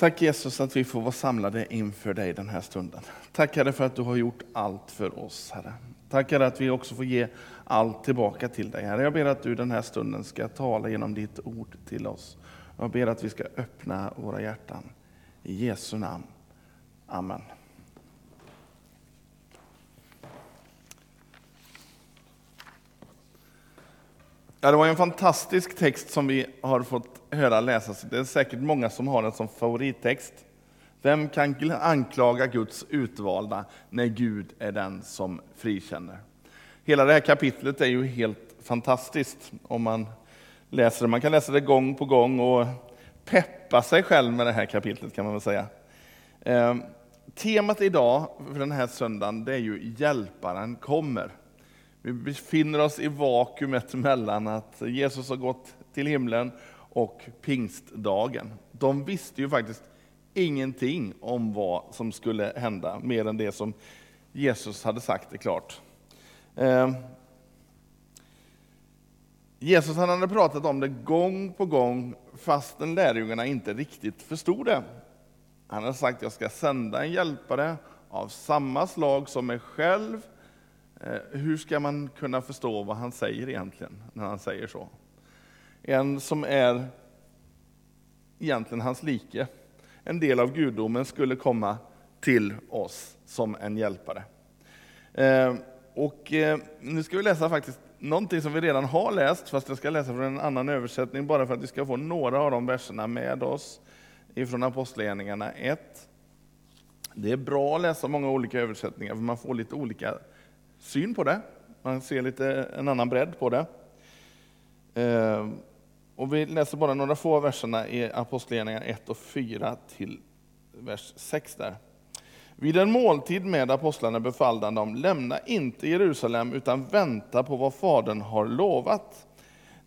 Tack Jesus att vi får vara samlade inför dig den här stunden. Tack Herre för att du har gjort allt för oss Herre. Tack Herre att vi också får ge allt tillbaka till dig. Herre, jag ber att du den här stunden ska tala genom ditt ord till oss. Jag ber att vi ska öppna våra hjärtan. I Jesu namn. Amen. Ja, det var en fantastisk text som vi har fått höra läsas. Det är säkert många som har den som favorittext. Vem kan anklaga Guds utvalda när Gud är den som frikänner? Hela det här kapitlet är ju helt fantastiskt om man läser det. Man kan läsa det gång på gång och peppa sig själv med det här kapitlet kan man väl säga. Ehm, temat idag för den här söndagen det är ju Hjälparen kommer. Vi befinner oss i vakuumet mellan att Jesus har gått till himlen och pingstdagen. De visste ju faktiskt ingenting om vad som skulle hända, mer än det som Jesus hade sagt är klart. Eh, Jesus han hade pratat om det gång på gång, fastän lärjungarna inte riktigt förstod det. Han hade sagt, jag ska sända en hjälpare av samma slag som mig själv. Eh, hur ska man kunna förstå vad han säger egentligen, när han säger så? En som är egentligen hans like. En del av gudomen skulle komma till oss som en hjälpare. Eh, och eh, nu ska vi läsa faktiskt någonting som vi redan har läst, fast jag ska läsa från en annan översättning, bara för att vi ska få några av de verserna med oss ifrån Apostlagärningarna 1. Det är bra att läsa många olika översättningar, för man får lite olika syn på det. Man ser lite en annan bredd på det. Ehm, och vi läser bara några få verserna i Apostlagärningarna 1 och 4 till vers 6 där. Vid en måltid med apostlarna befallde han dem, lämna inte Jerusalem utan vänta på vad Fadern har lovat.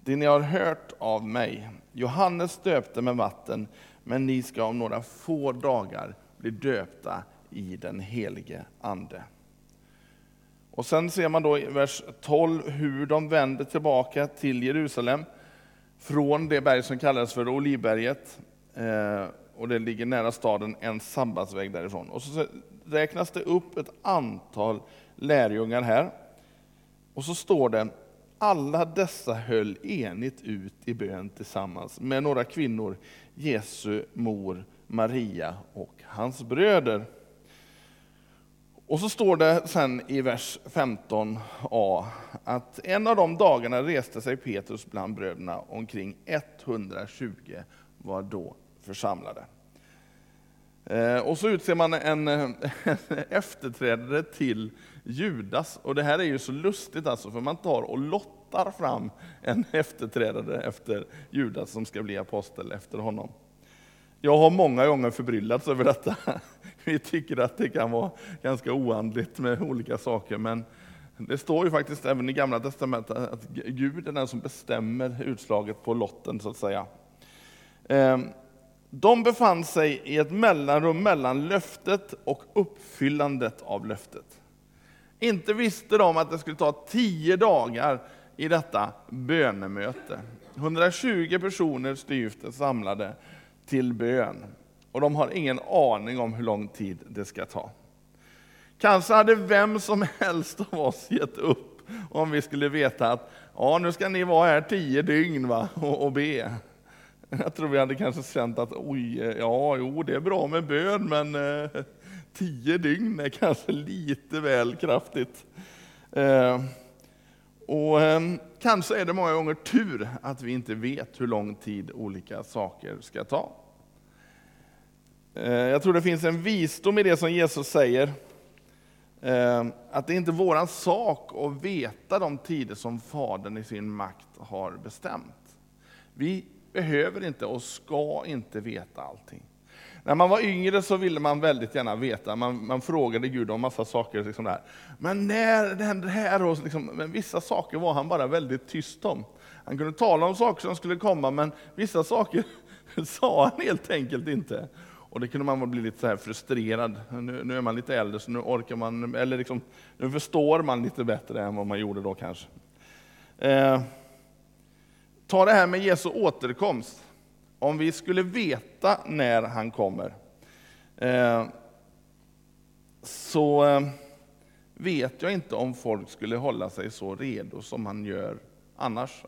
Det ni har hört av mig. Johannes döpte med vatten, men ni ska om några få dagar bli döpta i den helige Ande. Och sen ser man då i vers 12 hur de vänder tillbaka till Jerusalem från det berg som kallades för Olivberget. Eh, och det ligger nära staden, en sabbatsväg därifrån. Och så räknas det upp ett antal lärjungar här. Och så står det, alla dessa höll enigt ut i bön tillsammans med några kvinnor, Jesu mor Maria och hans bröder. Och så står det sen i vers 15a att en av de dagarna reste sig Petrus bland bröderna, omkring 120 var då församlade. Eh, och så utser man en, en eh, efterträdare till Judas. Och det här är ju så lustigt alltså, för man tar och lottar fram en efterträdare efter Judas som ska bli apostel efter honom. Jag har många gånger förbryllats över detta. Vi tycker att det kan vara ganska oandligt med olika saker, men det står ju faktiskt även i Gamla Testamentet att Gud är den som bestämmer utslaget på lotten, så att säga. Ehm, de befann sig i ett mellanrum mellan löftet och uppfyllandet av löftet. Inte visste de att det skulle ta tio dagar i detta bönemöte. 120 personer styvt är samlade till bön. Och de har ingen aning om hur lång tid det ska ta. Kanske hade vem som helst av oss gett upp om vi skulle veta att ja, nu ska ni vara här tio dygn va? Och, och be. Jag tror vi hade kanske känt att oj, eh, ja, jo, det är bra med bön, men eh, tio dygn är kanske lite väl kraftigt. Eh, och eh, kanske är det många gånger tur att vi inte vet hur lång tid olika saker ska ta. Eh, jag tror det finns en visdom i det som Jesus säger, eh, att det inte är vår sak att veta de tider som Fadern i sin makt har bestämt. Vi behöver inte och ska inte veta allting. När man var yngre så ville man väldigt gärna veta, man, man frågade Gud om massa saker. Liksom där. Men när det händer här? Och liksom, men vissa saker var han bara väldigt tyst om. Han kunde tala om saker som skulle komma, men vissa saker sa han helt enkelt inte. Och det kunde man bli lite så här frustrerad. Nu, nu, är man lite äldre, så nu orkar man, eller liksom, nu förstår man lite bättre än vad man gjorde då kanske. Eh, ta det här med Jesu återkomst om vi skulle veta när han kommer, eh, så eh, vet jag inte om folk skulle hålla sig så redo som han gör annars.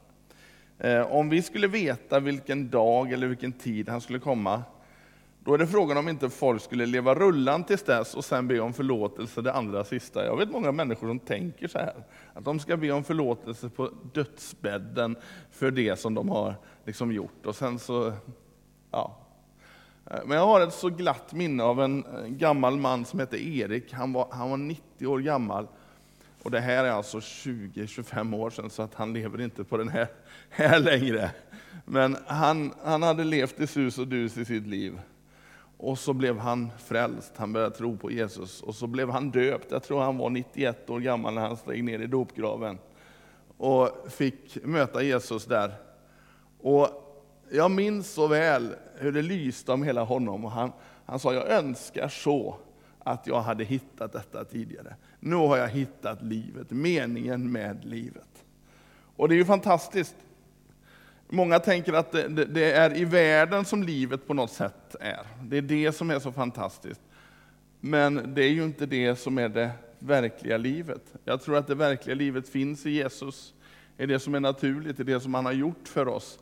Eh, om vi skulle veta vilken dag eller vilken tid han skulle komma, då är det frågan om inte folk skulle leva rullan tills dess och sen be om förlåtelse det andra sista. Jag vet många människor som tänker så här, att de ska be om förlåtelse på dödsbädden för det som de har liksom gjort. Och sen så, ja. Eh, men jag har ett så glatt minne av en eh, gammal man som hette Erik. Han var, han var 90 år gammal. Och det här är alltså 20-25 år sedan, så att han lever inte på den här, här längre. Men han, han hade levt i sus och dus i sitt liv. Och så blev han frälst, han började tro på Jesus. Och så blev han döpt, jag tror han var 91 år gammal när han steg ner i dopgraven. Och fick möta Jesus där. Och jag minns så väl hur det lyste om hela honom. Och han, han sa, jag önskar så att jag hade hittat detta tidigare. Nu har jag hittat livet, meningen med livet. Och det är ju fantastiskt. Många tänker att det, det, det, är i världen som livet på något sätt är. Det är det som är så fantastiskt. Men det är ju inte det som är det verkliga livet. Jag tror att det verkliga livet finns i Jesus, i det som är naturligt, i det som han har gjort för oss.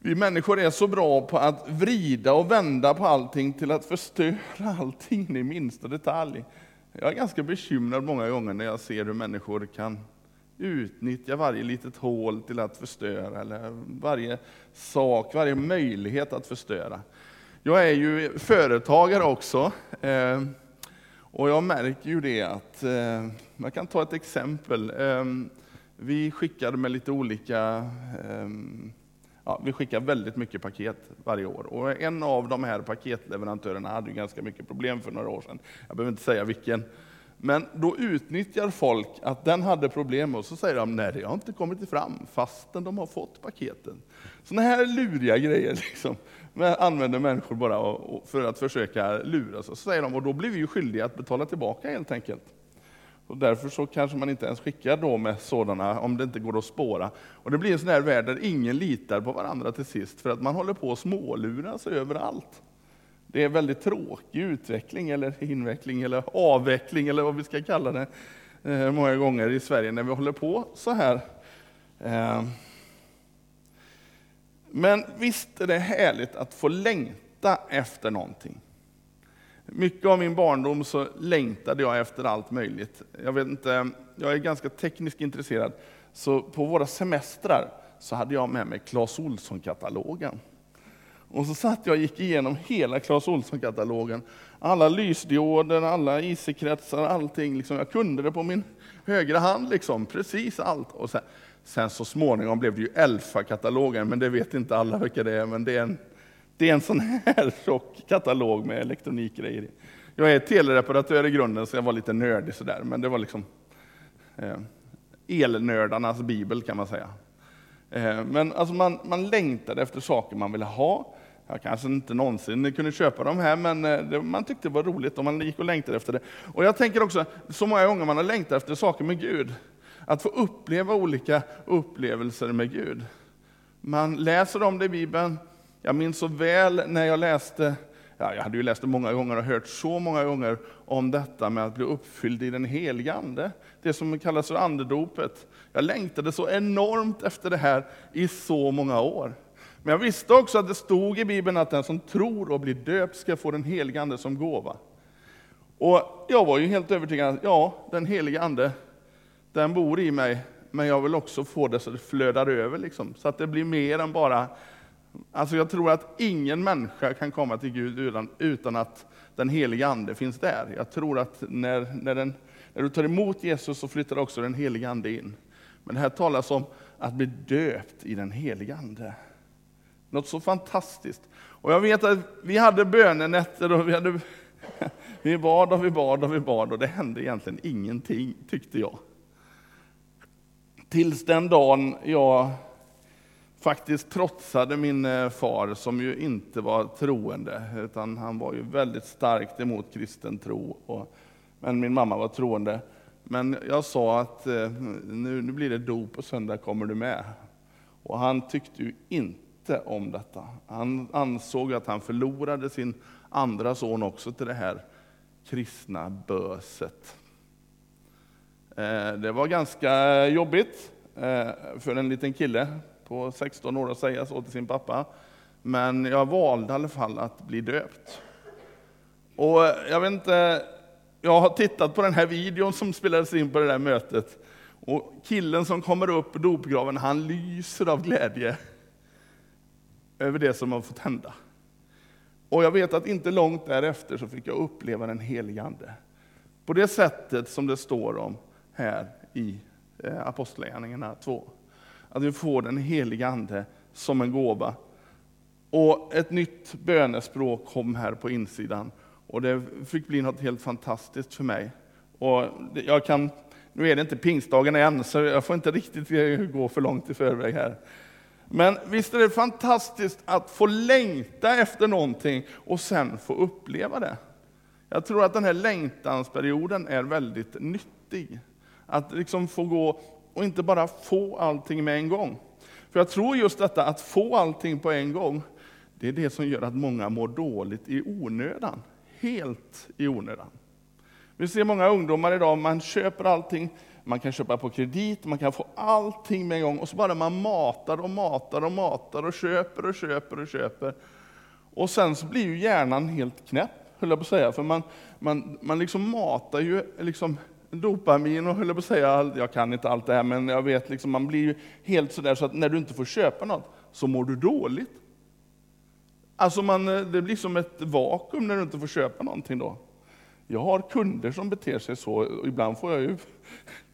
Vi människor är så bra på att vrida och vända på allting till att förstöra allting i minsta detalj. Jag är ganska bekymrad många gånger när jag ser hur människor kan utnyttja varje litet hål till att förstöra, eller varje sak, varje möjlighet att förstöra. Jag är ju företagare också, eh, och jag märker ju det att, eh, jag man kan ta ett exempel. Eh, vi skickade med lite olika Ja, vi skickar väldigt mycket paket varje år. Och en av de här paketleverantörerna hade ju ganska mycket problem för några år sedan. Jag behöver inte säga vilken. Men då utnyttjar folk att den hade problem och så säger de nej, det har inte kommit fram fastän de har fått paketen. Sådana här luriga grejer liksom, använder människor bara för att försöka luras och Så säger de, och då blir vi ju skyldiga att betala tillbaka helt enkelt. Och därför så kanske man inte ens skickar då med sådana, om det inte går att spåra. Och det blir en sån här värld där ingen litar på varandra till sist, för att man håller på att småluras överallt. Det är en väldigt tråkig utveckling, eller inveckling, eller avveckling, eller vad vi ska kalla det, eh, många gånger i Sverige när vi håller på så här. Eh, men visst är det härligt att få längta efter någonting. Mycket av min barndom så längtade jag efter allt möjligt. Jag, vet inte, jag är ganska tekniskt intresserad, så på våra semestrar så hade jag med mig Clas Ohlson-katalogen. Och så satt jag och gick igenom hela Clas Ohlson-katalogen. Alla lysdioder, alla IC-kretsar, allting. Liksom. Jag kunde det på min högra hand, liksom. precis allt. Och sen, sen så småningom blev det ju Elfa-katalogen, men det vet inte alla vilka det är. Men det är en, det är en sån här tjock katalog med elektronikgrejer i. Jag är telereparatör i grunden, så jag var lite nördig sådär. Men det var liksom eh, elnördarnas bibel kan man säga. Eh, men alltså man, man längtade efter saker man ville ha. Jag kanske inte någonsin kunde köpa de här, men eh, det, man tyckte det var roligt och man gick och längtade efter det. Och jag tänker också, så många gånger man har längtat efter saker med Gud. Att få uppleva olika upplevelser med Gud. Man läser om det i Bibeln. Jag minns så väl när jag läste ja, jag hade ju läst det många gånger och hört så många gånger om detta med att bli uppfylld i den helige Ande. Det som kallas för andedopet. Jag längtade så enormt efter det här i så många år. Men jag visste också att det stod i Bibeln att den som tror och blir döpt ska få den helige Ande som gåva. Och jag var ju helt övertygad att ja, den helige Ande, den bor i mig, men jag vill också få det så det flödar över, liksom, så att det blir mer än bara Alltså jag tror att ingen människa kan komma till Gud utan, utan att den heliga Ande finns där. Jag tror att när, när, den, när du tar emot Jesus så flyttar också den heliga Ande in. Men det här talas om att bli döpt i den heliga Ande. Något så fantastiskt. Och jag vet att vi hade bönenätter och vi, hade, vi bad och vi bad och vi bad och det hände egentligen ingenting, tyckte jag. Tills den dagen jag faktiskt trotsade min eh, far, som ju inte var troende, utan han var ju väldigt starkt emot kristen tro. Och, men min mamma var troende. Men jag sa att eh, nu, nu blir det dop och söndag kommer du med. Och han tyckte ju inte om detta. Han ansåg att han förlorade sin andra son också till det här kristna böset. Eh, det var ganska jobbigt för en liten kille på 16 år att säga så till sin pappa. Men jag valde i alla fall att bli döpt. Och jag vet inte, jag har tittat på den här videon som spelades in på det där mötet. Och killen som kommer upp ur dopgraven, han lyser av glädje över det som har fått hända. Och jag vet att inte långt därefter så fick jag uppleva den helige Ande. På det sättet som det står om här i eh, Apostlagärningarna 2. Att vi får den helige Ande som en gåva. Och ett nytt bönespråk kom här på insidan. Och det fick bli något helt fantastiskt för mig. Och jag kan, nu är det inte pingstdagen än, så jag får inte riktigt eh, gå för långt i förväg här. Men visst är det fantastiskt att få längta efter någonting och sen få uppleva det. Jag tror att den här längtansperioden är väldigt nyttig. Att liksom få gå och inte bara få allting med en gång. För jag tror just detta att få allting på en gång, det är det som gör att många mår dåligt i onödan. Helt i onödan. Vi ser många ungdomar idag, man köper allting, man kan köpa på kredit, man kan få allting med en gång och så bara man matar och matar och matar och köper och köper och köper. Och sen så blir ju hjärnan helt knäpp, höll jag på att säga, för man, man, man liksom matar ju liksom dopamin och höll på att säga, jag kan inte allt det här, men jag vet liksom, man blir ju helt sådär så att när du inte får köpa något så mår du dåligt. Alltså man, eh, det blir som ett vakuum när du inte får köpa någonting då. Jag har kunder som beter sig så, och ibland får jag ju...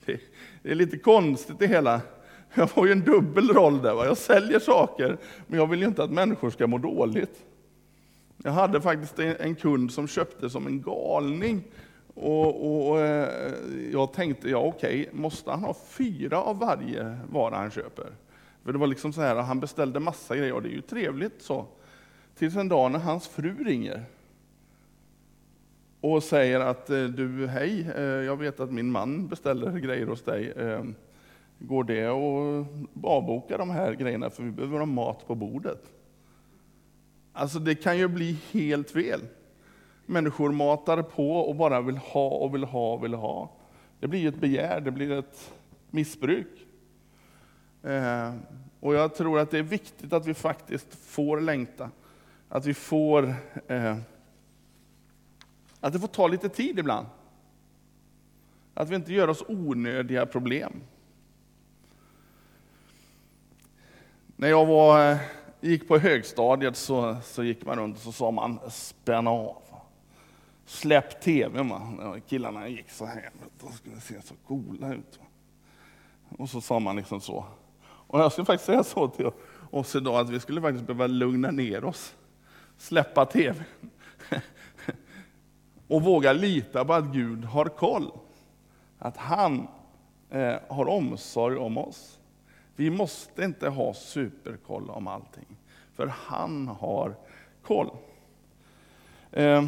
Det, det är lite konstigt det hela. Jag får ju en dubbel roll där. Va? Jag säljer saker, men jag vill ju inte att människor ska må dåligt. Jag hade faktiskt en kund som köpte som en galning och, och eh, jag tänkte, ja okej, måste han ha fyra av varje vara han köper? För det var liksom så här, han beställde massa grejer, och det är ju trevligt så. Tills en dag när hans fru ringer och säger att eh, du, hej, eh, jag vet att min man beställer grejer hos dig. Eh, går det att avboka de här grejerna, för vi behöver ha mat på bordet? Alltså det kan ju bli helt fel. Människor matar på och bara vill ha och vill ha och vill ha. Det blir ett begär, det blir ett missbruk. Eh, och jag tror att det är viktigt att vi faktiskt får längta. Att vi får eh, att det får ta lite tid ibland. Att vi inte gör oss onödiga problem. När jag var, eh, gick på högstadiet så, så gick man runt och så sa man spänn av. Släpp tvn. Va? Killarna gick så här, de skulle se så coola ut. Va? Och så sa man liksom så. Och jag skulle faktiskt säga så till oss idag, att vi skulle faktiskt behöva lugna ner oss. Släppa tvn. och våga lita på att Gud har koll. Att han eh, har omsorg om oss. Vi måste inte ha superkoll om allting, för han har koll. Eh,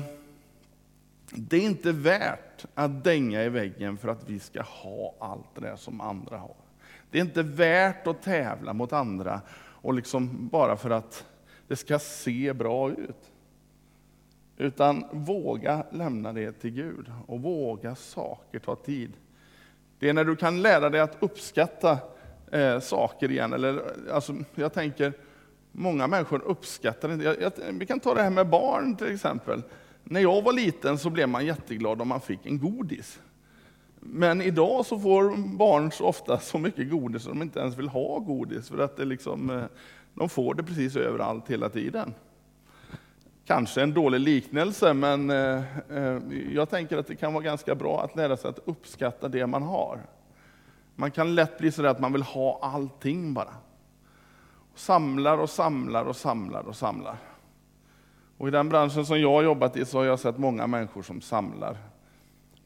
det är inte värt att dänga i väggen för att vi ska ha allt det där som andra har. Det är inte värt att tävla mot andra och liksom bara för att det ska se bra ut. Utan våga lämna det till Gud och våga saker ta tid. Det är när du kan lära dig att uppskatta eh, saker igen. Eller, alltså, jag tänker, många människor uppskattar inte... Jag, jag, vi kan ta det här med barn till exempel. När jag var liten så blev man jätteglad om man fick en godis. Men idag så får barn så ofta så mycket godis att de inte ens vill ha godis, för att det liksom, eh, de får det precis överallt hela tiden. Kanske en dålig liknelse, men eh, eh, jag tänker att det kan vara ganska bra att lära sig att uppskatta det man har. Man kan lätt bli sådär att man vill ha allting bara. Samlar och samlar och samlar och samlar. Och I den branschen som jag har jobbat i så har jag sett många människor som samlar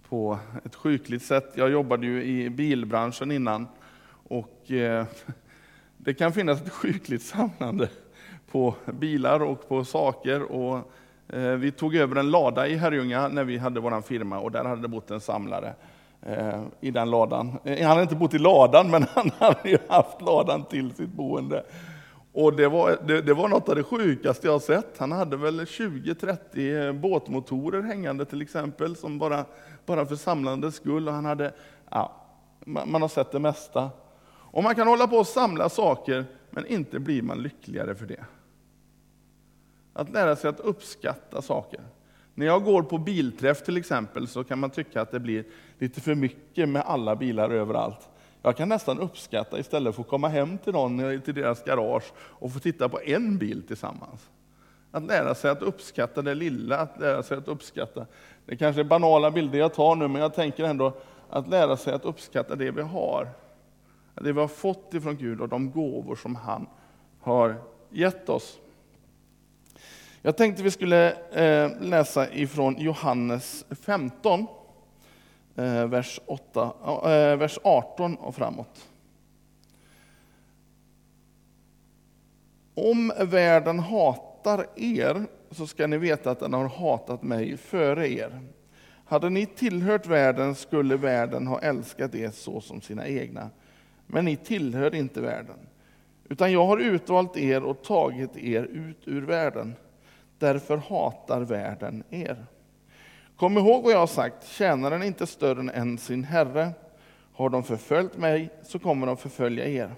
på ett sjukligt sätt. Jag jobbade ju i bilbranschen innan och eh, det kan finnas ett sjukligt samlande på bilar och på saker. Och eh, vi tog över en lada i Herrljunga när vi hade vår firma och där hade det bott en samlare eh, i den ladan. Eh, han hade inte bott i ladan, men han hade ju haft ladan till sitt boende. Och det var, det, det var något av det sjukaste jag har sett. Han hade väl 20-30 båtmotorer hängande till exempel, som bara, bara för samlandets skull. Och han hade, ja, man har sett det mesta. Och man kan hålla på och samla saker, men inte blir man lyckligare för det. Att lära sig att uppskatta saker. När jag går på bilträff till exempel så kan man tycka att det blir lite för mycket med alla bilar överallt. Jag kan nästan uppskatta istället för att komma hem till någon, till deras garage och få titta på en bil tillsammans. Att lära sig att uppskatta det lilla, att lära sig att uppskatta. Det kanske är banala bilder jag tar nu, men jag tänker ändå att lära sig att uppskatta det vi har. Det vi har fått ifrån Gud och de gåvor som han har gett oss. Jag tänkte vi skulle eh, läsa ifrån Johannes 15, Eh, vers, 8, eh, vers 18 och framåt. Om världen hatar er så ska ni veta att den har hatat mig före er. Hade ni tillhört världen skulle världen ha älskat er så som sina egna. Men ni tillhör inte världen, utan jag har utvalt er och tagit er ut ur världen. Därför hatar världen er. Kom ihåg vad jag har sagt, tjänaren är inte större än sin herre. Har de förföljt mig, så kommer de förfölja er.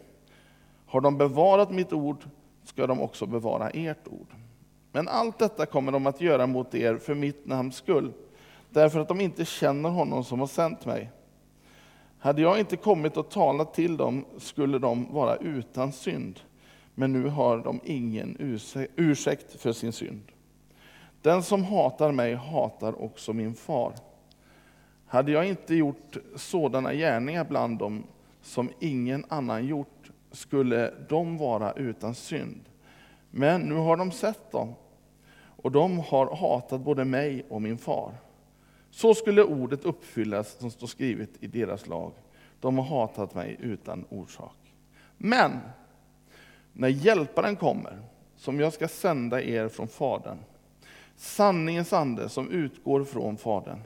Har de bevarat mitt ord, ska de också bevara ert ord. Men allt detta kommer de att göra mot er för mitt namns skull, därför att de inte känner honom som har sänt mig. Hade jag inte kommit och talat till dem skulle de vara utan synd, men nu har de ingen ursäkt för sin synd. Den som hatar mig hatar också min far. Hade jag inte gjort sådana gärningar bland dem som ingen annan gjort skulle de vara utan synd. Men nu har de sett dem, och de har hatat både mig och min far. Så skulle ordet uppfyllas som står skrivet i deras lag. De har hatat mig utan orsak. Men när Hjälparen kommer, som jag ska sända er från Fadern, sanningens ande som utgår från Fadern,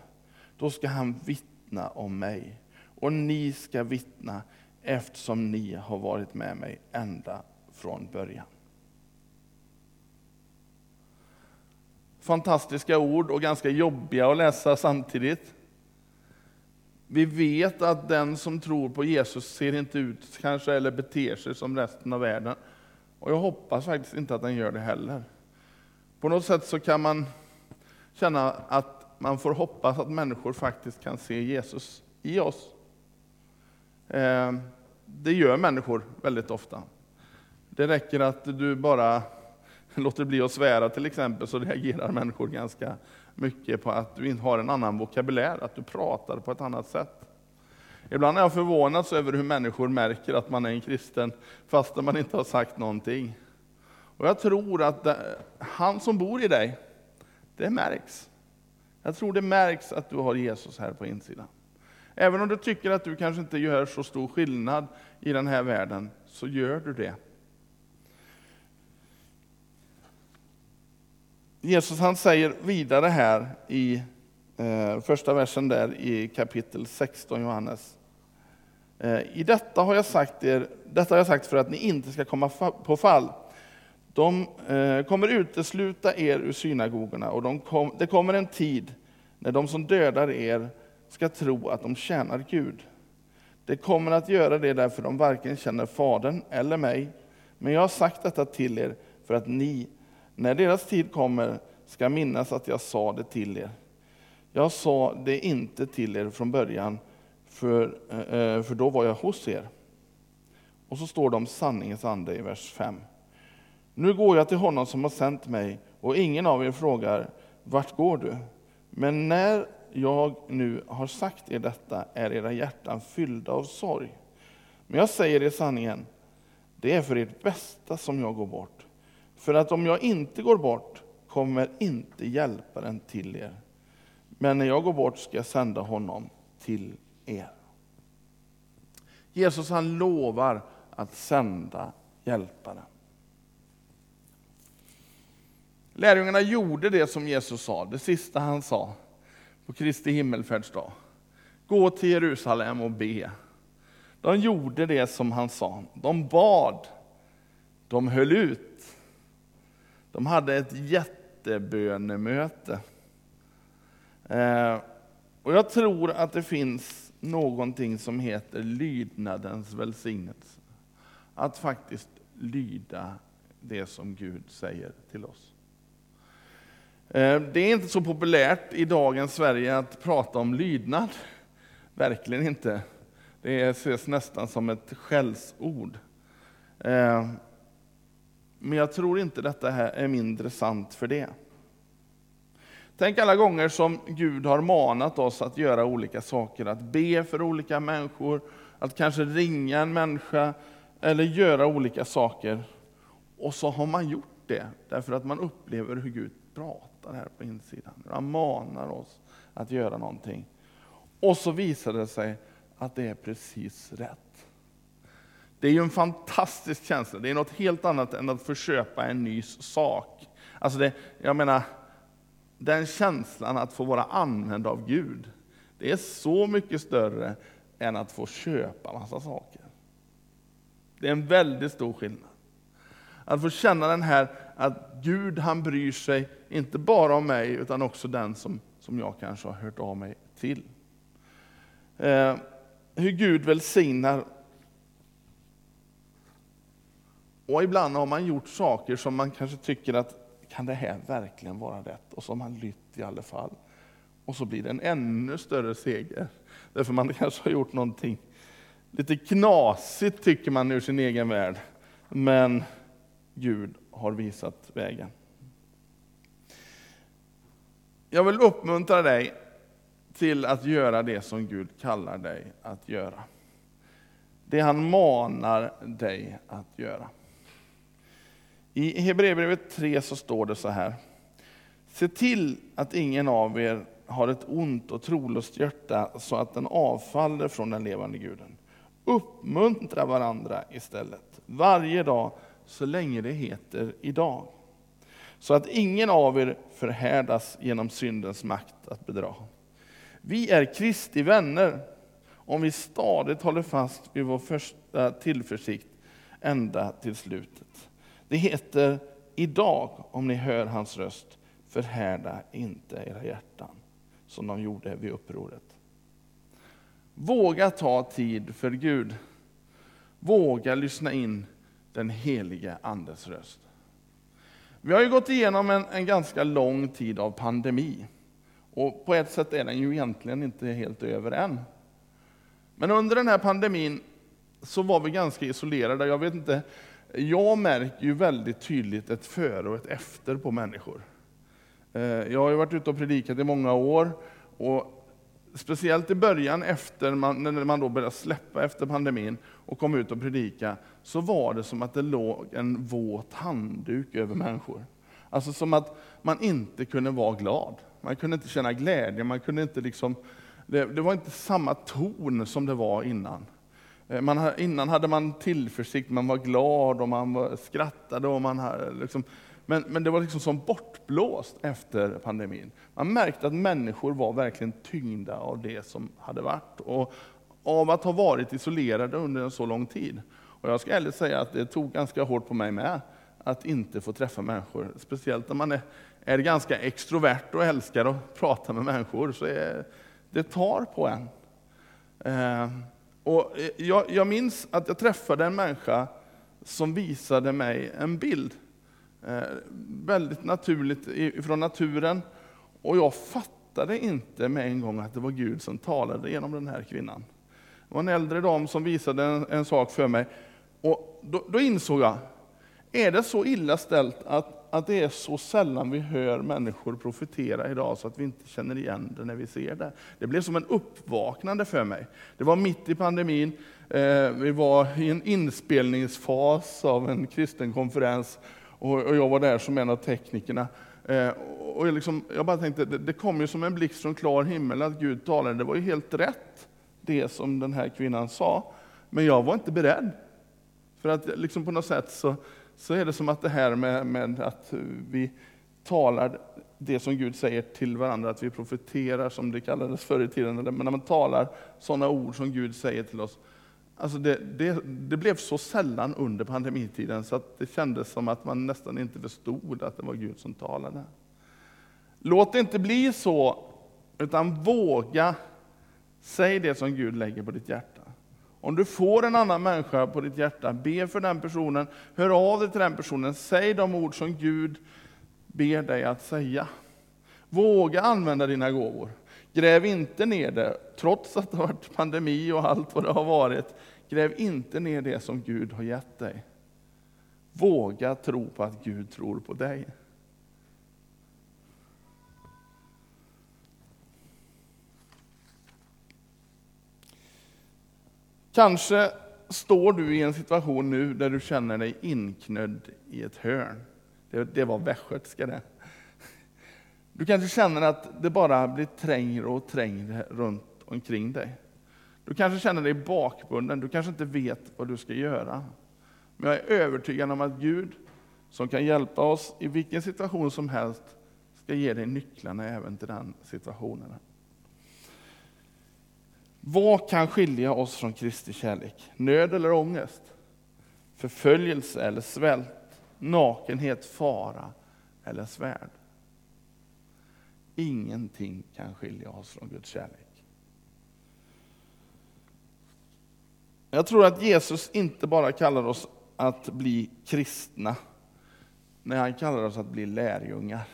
då ska han vittna om mig. Och ni ska vittna eftersom ni har varit med mig ända från början. Fantastiska ord och ganska jobbiga att läsa samtidigt. Vi vet att den som tror på Jesus ser inte ut kanske eller beter sig som resten av världen. Och jag hoppas faktiskt inte att den gör det heller. På något sätt så kan man känna att man får hoppas att människor faktiskt kan se Jesus i oss. Eh, det gör människor väldigt ofta. Det räcker att du bara låter bli att svära till exempel, så reagerar människor ganska mycket på att du inte har en annan vokabulär, att du pratar på ett annat sätt. Ibland är jag förvånad över hur människor märker att man är en kristen, fastän man inte har sagt någonting. Och jag tror att det, han som bor i dig, det märks. Jag tror det märks att du har Jesus här på insidan. Även om du tycker att du kanske inte gör så stor skillnad i den här världen, så gör du det. Jesus han säger vidare här i eh, första versen där i kapitel 16 Johannes. Eh, I detta har jag sagt er, detta har jag sagt för att ni inte ska komma på fall. De eh, kommer utesluta er ur synagogorna och de kom, det kommer en tid när de som dödar er ska tro att de tjänar Gud. De kommer att göra det därför de varken känner Fadern eller mig. Men jag har sagt detta till er för att ni, när deras tid kommer, ska minnas att jag sa det till er. Jag sa det inte till er från början, för, eh, eh, för då var jag hos er. Och så står det om sanningens ande i vers 5. Nu går jag till honom som har sänt mig, och ingen av er frågar, vart går du? Men när jag nu har sagt er detta är era hjärtan fyllda av sorg. Men jag säger er sanningen, det är för ert bästa som jag går bort. För att om jag inte går bort kommer inte hjälparen till er. Men när jag går bort ska jag sända honom till er. Jesus han lovar att sända hjälparen. Lärjungarna gjorde det som Jesus sa, det sista han sa på Kristi himmelfärdsdag. Gå till Jerusalem och be. De gjorde det som han sa. De bad De höll ut. De hade ett jättebönemöte. Eh, och jag tror att det finns någonting som heter lydnadens välsignelse. Att faktiskt lyda det som Gud säger till oss. Eh, det är inte så populärt i dagens Sverige att prata om lydnad. Verkligen inte. Det ses nästan som ett skällsord. Eh, men jag tror inte detta här är mindre sant för det. Tänk alla gånger som Gud har manat oss att göra olika saker, att be för olika människor, att kanske ringa en människa eller göra olika saker. Och så har man gjort det därför att man upplever hur Gud pratar här på insidan. Han manar oss att göra någonting. Och så visar det sig att det är precis rätt. Det är ju en fantastisk känsla. Det är något helt annat än att få köpa en ny sak. Alltså det, jag menar, den känslan att få vara använd av Gud, det är så mycket större än att få köpa massa saker. Det är en väldigt stor skillnad. Att få känna den här att Gud han bryr sig, inte bara om mig, utan också den som, som jag kanske har hört av mig till. Eh, hur Gud välsignar. Och ibland har man gjort saker som man kanske tycker att kan det här verkligen vara rätt? Och så har man lytt i alla fall. Och så blir det en ännu större seger. Därför man kanske har gjort någonting lite knasigt tycker man ur sin egen värld. Men Gud har visat vägen. Jag vill uppmuntra dig till att göra det som Gud kallar dig att göra. Det han manar dig att göra. I Hebreerbrevet 3 så står det så här. Se till att ingen av er har ett ont och trolöst hjärta så att den avfaller från den levande guden. Uppmuntra varandra istället, varje dag så länge det heter idag. Så att ingen av er förhärdas genom syndens makt att bedra. Vi är Kristi vänner om vi stadigt håller fast vid vår första tillförsikt ända till slutet. Det heter idag, om ni hör hans röst, förhärda inte era hjärtan, som de gjorde vid upproret. Våga ta tid för Gud. Våga lyssna in den helige Andes röst. Vi har ju gått igenom en, en ganska lång tid av pandemi. Och på ett sätt är den ju egentligen inte helt över än. Men under den här pandemin så var vi ganska isolerade. Jag vet inte, jag märker ju väldigt tydligt ett före och ett efter på människor. Eh, jag har ju varit ute och predikat i många år. Och speciellt i början, efter man, när man då började släppa efter pandemin och kom ut och predika, så var det som att det låg en våt handduk över människor. Alltså som att man inte kunde vara glad. Man kunde inte känna glädje, man kunde inte liksom, det, det var inte samma ton som det var innan. Eh, man, innan hade man tillförsikt, man var glad och man var, skrattade. Och man liksom, men, men det var liksom som bortblåst efter pandemin. Man märkte att människor var verkligen tyngda av det som hade varit. Och av att ha varit isolerade under en så lång tid. Och jag ska ärligt säga att det tog ganska hårt på mig med att inte få träffa människor. Speciellt när man är, är ganska extrovert och älskar att prata med människor. så är, Det tar på en. Eh, och jag, jag, minns att jag träffade en människa som visade mig en bild. Eh, väldigt naturligt ifrån naturen. Och jag fattade inte med en gång att det var Gud som talade genom den här kvinnan. Det var en äldre dam som visade en, en sak för mig. Och då, då insåg jag, är det så illa ställt att, att det är så sällan vi hör människor profetera idag så att vi inte känner igen det när vi ser det? Det blev som en uppvaknande för mig. Det var mitt i pandemin, eh, vi var i en inspelningsfas av en kristen konferens och, och jag var där som en av teknikerna. Eh, och jag, liksom, jag bara tänkte, det, det kom ju som en blixt från klar himmel att Gud talade, det var ju helt rätt det som den här kvinnan sa. Men jag var inte beredd. För att liksom på något sätt så, så är det som att det här med, med att vi talar det som Gud säger till varandra, att vi profeterar som det kallades förr i tiden, men när man talar sådana ord som Gud säger till oss, Alltså det, det, det, blev så sällan under pandemitiden så att det kändes som att man nästan inte förstod att det var Gud som talade. Låt det inte bli så, utan våga säga det som Gud lägger på ditt hjärta. Om du får en annan människa på ditt hjärta, be för den personen, hör av dig till den personen, säg de ord som Gud ber dig att säga. Våga använda dina gåvor. Gräv inte ner det, trots att det har varit pandemi och allt vad det har varit. Gräv inte ner det som Gud har gett dig. Våga tro på att Gud tror på dig. Kanske står du i en situation nu där du känner dig inknödd i ett hörn. Det, det var västgötska det. Du kanske känner att det bara blir trängre och trängre runt omkring dig. Du kanske känner dig bakbunden, du kanske inte vet vad du ska göra. Men jag är övertygad om att Gud, som kan hjälpa oss i vilken situation som helst, ska ge dig nycklarna även till den situationen. Vad kan skilja oss från Kristi kärlek? Nöd eller ångest? Förföljelse eller svält? Nakenhet, fara eller svärd? Ingenting kan skilja oss från Guds kärlek. Jag tror att Jesus inte bara kallar oss att bli kristna, när han kallar oss att bli lärjungar.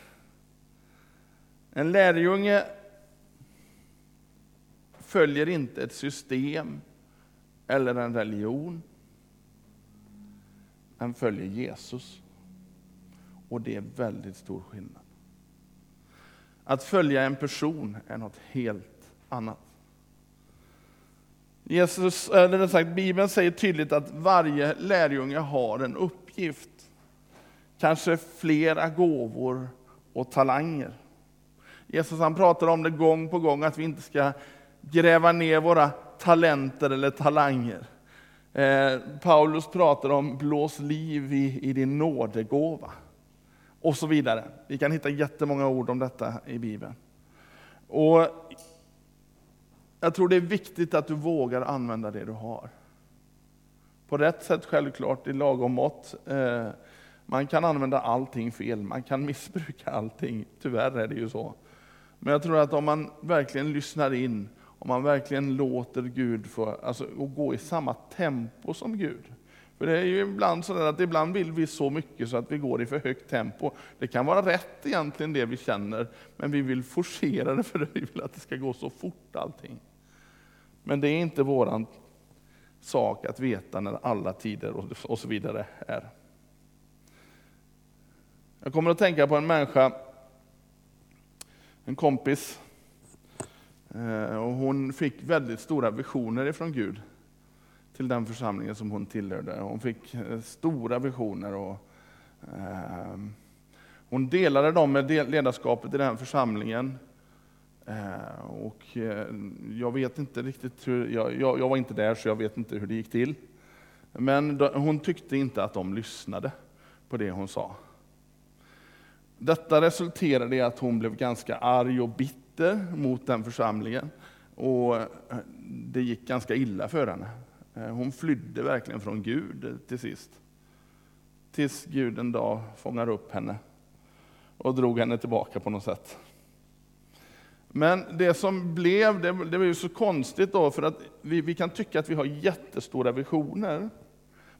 En lärjunge följer inte ett system eller en religion. Den följer Jesus. Och det är väldigt stor skillnad. Att följa en person är något helt annat. Jesus, eller sagt, Bibeln säger tydligt att varje lärjunge har en uppgift. Kanske flera gåvor och talanger. Jesus han pratar om det gång på gång, att vi inte ska gräva ner våra talenter eller talanger. Eh, Paulus pratar om blås liv i, i din nådegåva. Och så vidare. Vi kan hitta jättemånga ord om detta i Bibeln. Och jag tror det är viktigt att du vågar använda det du har. På rätt sätt självklart, i lagom mått. Eh, man kan använda allting fel, man kan missbruka allting. Tyvärr är det ju så. Men jag tror att om man verkligen lyssnar in om man verkligen låter Gud få alltså, och gå i samma tempo som Gud. För det är ju ibland så att ibland vill vi så mycket så att vi går i för högt tempo. Det kan vara rätt egentligen det vi känner, men vi vill forcera det för vi vill att det ska gå så fort allting. Men det är inte våran sak att veta när alla tider och så vidare är. Jag kommer att tänka på en människa, en kompis eh, och hon fick väldigt stora visioner ifrån Gud till den församlingen som hon tillhörde. Hon fick eh, stora visioner. Och, eh, hon delade dem med ledarskapet i den församlingen. Eh, och eh, jag vet inte riktigt hur, jag, jag, jag, var inte där så jag vet inte hur det gick till. Men då, hon tyckte inte att de lyssnade på det hon sa. Detta resulterade i att hon blev ganska arg och bitter mot den församlingen. Och eh, det gick ganska illa för henne. Eh, hon flydde verkligen från Gud till sist. Tills Gud en dag fångar upp henne och drog henne tillbaka på något sätt. Men det som blev, det, det var ju så konstigt då, för att vi, vi kan tycka att vi har jättestora visioner.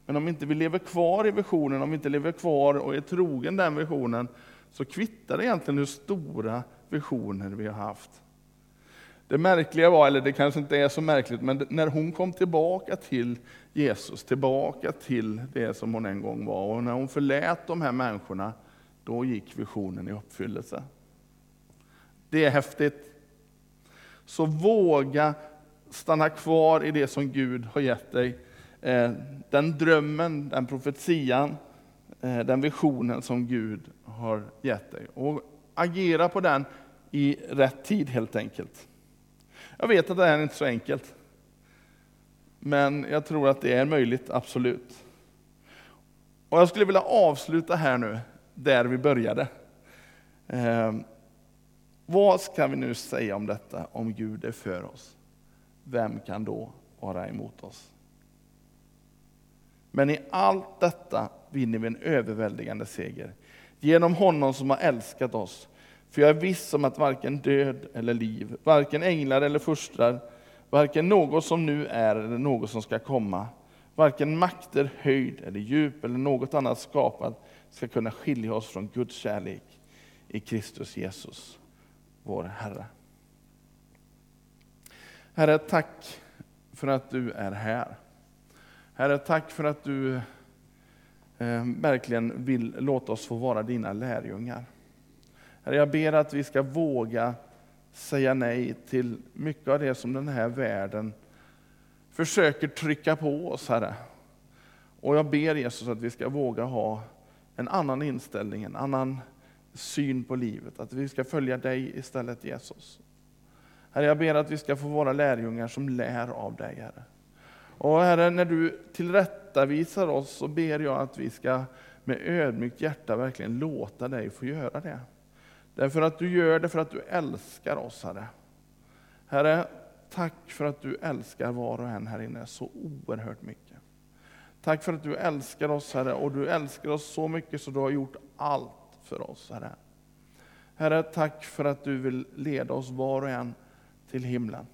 Men om inte vi lever kvar i visionen, om vi inte lever kvar och är trogen den visionen, så kvittar det egentligen hur stora visioner vi har haft. Det märkliga var, eller det kanske inte är så märkligt, men när hon kom tillbaka till Jesus, tillbaka till det som hon en gång var, och när hon förlät de här människorna, då gick visionen i uppfyllelse. Det är häftigt. Så våga stanna kvar i det som Gud har gett dig. Eh, den drömmen, den profetian, eh, den visionen som Gud har gett dig. Och agera på den i rätt tid helt enkelt. Jag vet att det här är inte så enkelt. Men jag tror att det är möjligt, absolut. Och jag skulle vilja avsluta här nu, där vi började. Eh, vad ska vi nu säga om detta, om Gud är för oss? Vem kan då vara emot oss? Men i allt detta vinner vi en överväldigande seger genom honom som har älskat oss. För jag är viss om att varken död eller liv, varken änglar eller furstrar, varken något som nu är eller något som ska komma, varken makter, höjd eller djup eller något annat skapat ska kunna skilja oss från Guds kärlek i Kristus Jesus, vår Herre. Herre, tack för att du är här. Herre, tack för att du eh, verkligen vill låta oss få vara dina lärjungar. Herre, jag ber att vi ska våga säga nej till mycket av det som den här världen försöker trycka på oss, Herre. Och jag ber Jesus att vi ska våga ha en annan inställning, en annan syn på livet. Att vi ska följa dig istället Jesus. Herre, jag ber att vi ska få vara lärjungar som lär av dig, Herre. Och Herre, när du tillrättavisar oss så ber jag att vi ska med ödmjukt hjärta verkligen låta dig få göra det. Därför att du gör det för att du älskar oss, Herre. Herre, tack för att du älskar var och en här inne så oerhört mycket. Tack för att du älskar oss, Herre, och du älskar oss så mycket så du har gjort allt för oss, Herre. Herre, tack för att du vill leda oss var och en till himlen.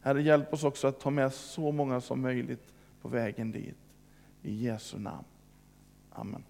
Herre, hjälp oss också att ta med så många som möjligt på vägen dit. I Jesu namn. Amen.